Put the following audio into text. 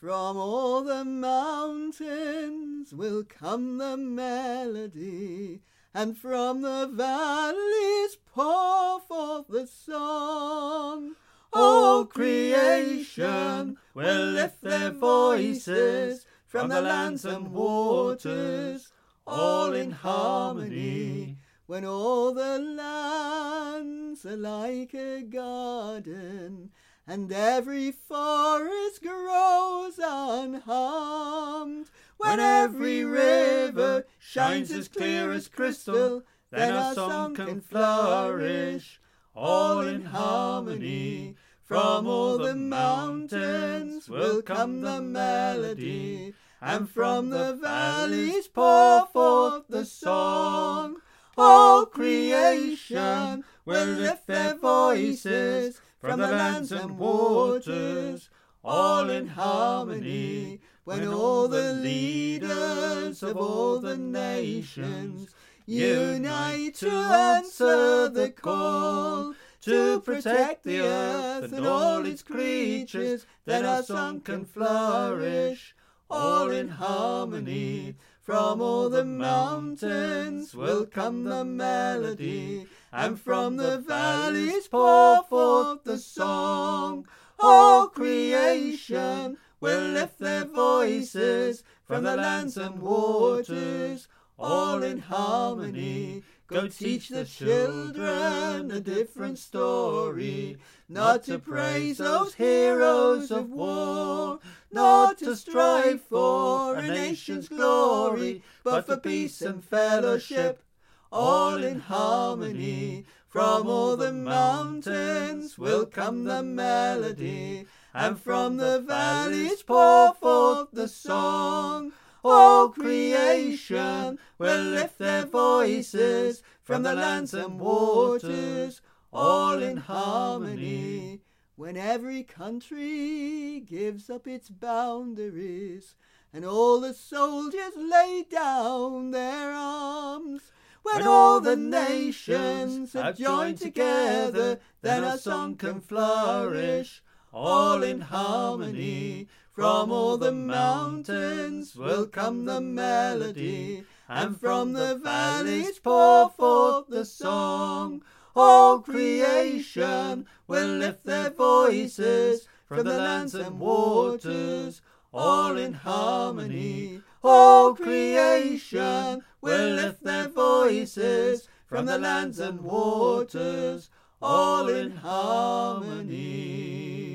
From all the mountains will come the melody, and from the valleys pour forth the song. All creation will lift their voices from the lands and waters, all in harmony. When all the lands are like a garden, and every forest grows unharmed. When every river shines as clear as crystal, then our song can flourish, all in harmony. From all the mountains will come the melody, and from the valleys pour forth the song. All creation will lift their voices from the lands and waters, all in harmony, when all the leaders of all the nations unite to answer the call to protect the earth and all its creatures, then our song can flourish, all in harmony. From all the mountains will come the melody, and from the valleys pour forth the song. All creation will lift their voices from the lands and waters, all in harmony. Go teach the children a different story, not to praise those heroes of war, not to strive for a nation's glory, but for peace and fellowship, all in harmony. From all the mountains will come the melody, and from the valleys pour forth the song. All creation will lift their voices from the lands and waters, all in harmony. When every country gives up its boundaries, and all the soldiers lay down their arms, when all the nations have joined together, then our song can flourish, all in harmony. From all the mountains will come the melody, and from the valleys pour forth the song. All creation will lift their voices from the lands and waters, all in harmony. All creation will lift their voices from the lands and waters, all in harmony.